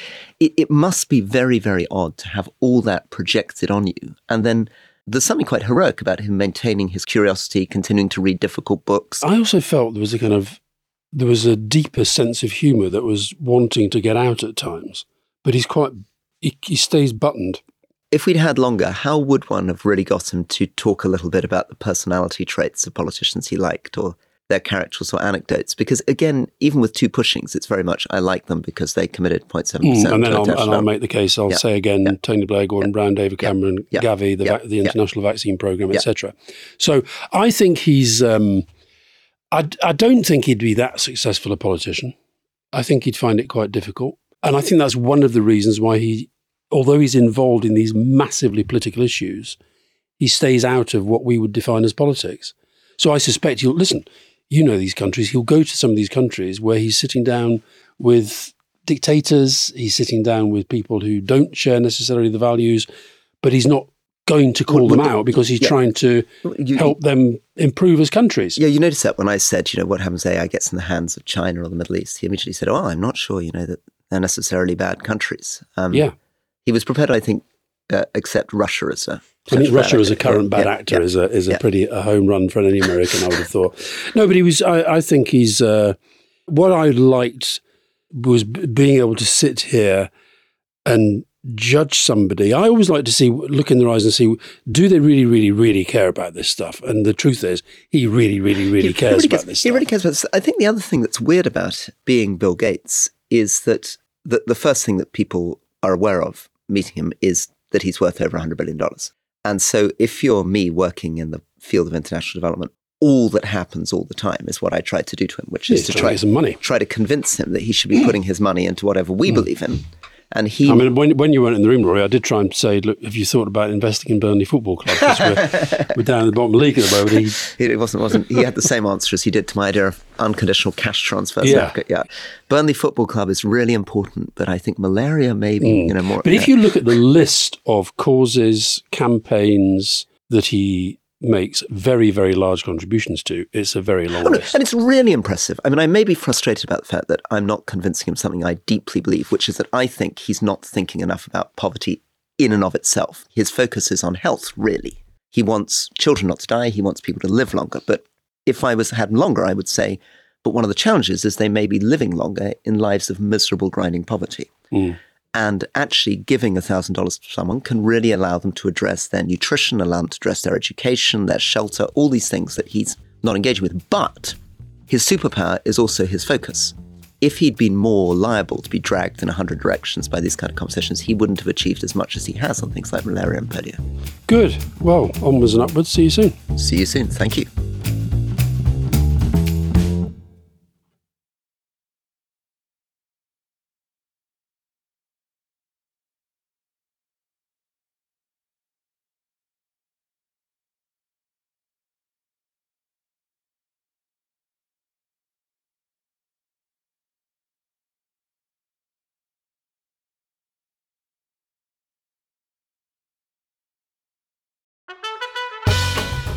[SPEAKER 4] it, it must be very, very odd to have all that projected on you. And then there's something quite heroic about him maintaining his curiosity, continuing to read difficult books.
[SPEAKER 1] I also felt there was a kind of there was a deeper sense of humour that was wanting to get out at times, but he's quite he, he stays buttoned.
[SPEAKER 4] If we'd had longer, how would one have really got him to talk a little bit about the personality traits of politicians he liked or their characters or anecdotes? Because again, even with two pushings, it's very much I like them because they committed 0.7%.
[SPEAKER 1] Mm, and then I'll, and I'll make the case. I'll
[SPEAKER 4] Yeah.
[SPEAKER 1] say again:
[SPEAKER 4] Yeah.
[SPEAKER 1] Tony Blair, Gordon Brown, David Cameron,
[SPEAKER 4] Yeah.
[SPEAKER 1] Gavi, the
[SPEAKER 4] Yeah.
[SPEAKER 1] the
[SPEAKER 4] Yeah.
[SPEAKER 1] international vaccine program,
[SPEAKER 4] Yeah.
[SPEAKER 1] etc. So I think he's. Um, I, I don't think he'd be that successful a politician. I think he'd find it quite difficult, and I think that's one of the reasons why he, although he's involved in these massively political issues, he stays out of what we would define as politics. So I suspect he'll listen. You know these countries. He'll go to some of these countries where he's sitting down with dictators. He's sitting down with people who don't share necessarily the values, but he's not going to call
[SPEAKER 4] Well,
[SPEAKER 1] them
[SPEAKER 4] well,
[SPEAKER 1] out because he's
[SPEAKER 4] yeah.
[SPEAKER 1] trying to
[SPEAKER 4] You-
[SPEAKER 1] help them improve as countries.
[SPEAKER 4] Yeah, you noticed that when I said, you know, what happens AI gets in the hands of China or the Middle East, he immediately said, oh, I'm not sure, you know, that they're necessarily bad countries. Um,
[SPEAKER 1] Yeah.
[SPEAKER 4] He was prepared, I think, uh, accept Russia as a.
[SPEAKER 1] I think
[SPEAKER 4] a
[SPEAKER 1] Russia as a current bad
[SPEAKER 4] Yeah,
[SPEAKER 1] actor
[SPEAKER 4] yeah,
[SPEAKER 1] is a is a
[SPEAKER 4] yeah.
[SPEAKER 1] pretty a home run for any American. I would have thought. No, but he was. I, I think he's. Uh, what I liked was b- being able to sit here and judge somebody. I always like to see, look in their eyes and see, do they really, really, really care about this stuff? And the truth is, he really, really, really
[SPEAKER 4] He-
[SPEAKER 1] cares
[SPEAKER 4] he really
[SPEAKER 1] about
[SPEAKER 4] cares,
[SPEAKER 1] this
[SPEAKER 4] He
[SPEAKER 1] stuff.
[SPEAKER 4] really cares about this. I think the other thing that's weird about being Bill Gates is that the, the first thing that people are aware of meeting him is that he's worth over $100 billion. And so if you're me working in the field of international development, all that happens all the time is what I tried to do to him, which is to
[SPEAKER 1] trying to
[SPEAKER 4] try,
[SPEAKER 1] some money.
[SPEAKER 4] try to convince him that he should be putting his money into whatever we hmm. believe in. And he
[SPEAKER 1] I mean, when, when you weren't in the room, Rory, I did try and say, look, have you thought about investing in Burnley Football Club? 'Cause we're, we're down in the bottom league at the moment. He,
[SPEAKER 4] It wasn't. wasn't. He had the same answer as he did to my idea of unconditional cash transfers.
[SPEAKER 1] Yeah.
[SPEAKER 4] Yeah. Burnley Football Club is really important, but I think malaria maybe you know more.
[SPEAKER 1] Mm. But if you look at the list of causes, campaigns that he makes very, very large contributions to, it's a very long
[SPEAKER 4] Oh, no,
[SPEAKER 1] list.
[SPEAKER 4] and it's really impressive. I mean, I may be frustrated about the fact that I'm not convincing him something I deeply believe, which is that I think he's not thinking enough about poverty in and of itself. His focus is on health, really. He wants children not to die. He wants people to live longer. But if I was had longer, I would say, but one of the challenges is they may be living longer in lives of miserable, grinding poverty.
[SPEAKER 1] Mm.
[SPEAKER 4] And actually giving $1,000 to someone can really allow them to address their nutrition, allow them to address their education, their shelter, all these things that he's not engaging with. But his superpower is also his focus. If he'd been more liable to be dragged in a hundred directions by these kind of conversations, he wouldn't have achieved as much as he has on things like malaria and polio.
[SPEAKER 1] Good. Well, onwards and upwards. See you soon.
[SPEAKER 4] See you soon. Thank you.